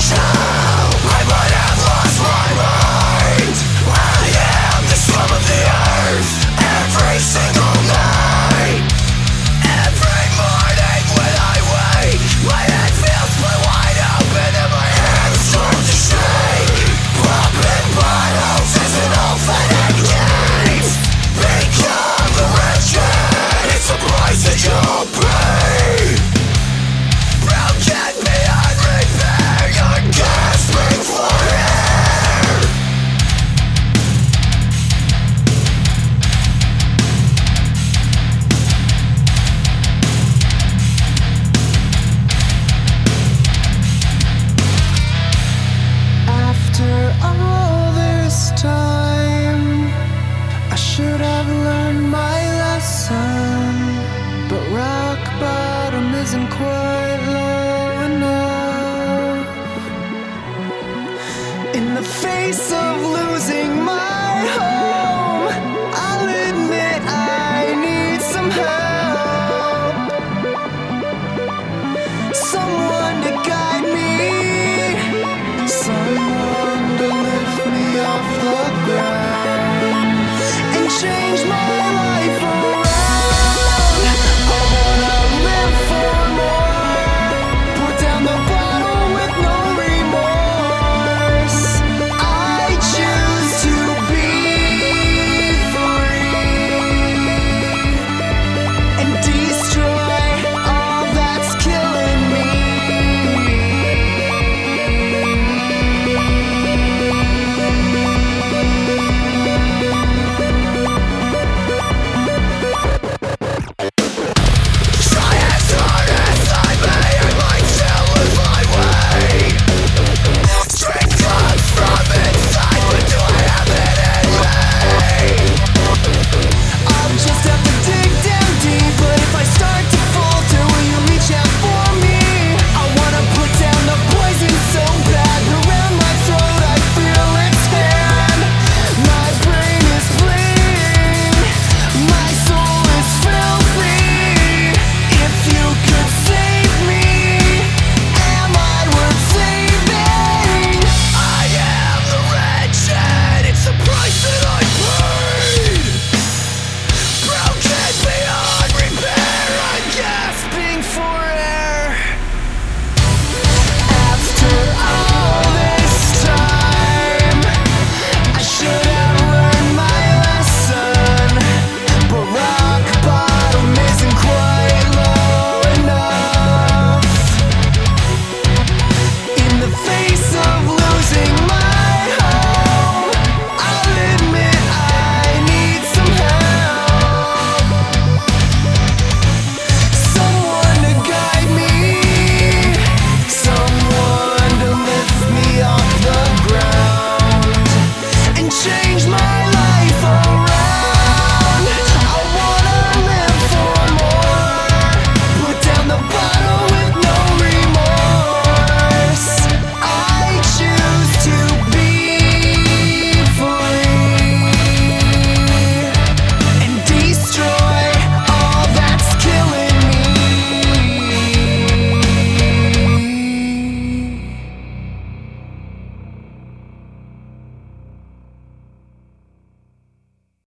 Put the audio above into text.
time After all this time, I should have learned my lesson. But rock bottom isn't quite low enough. In the face of losing my heart.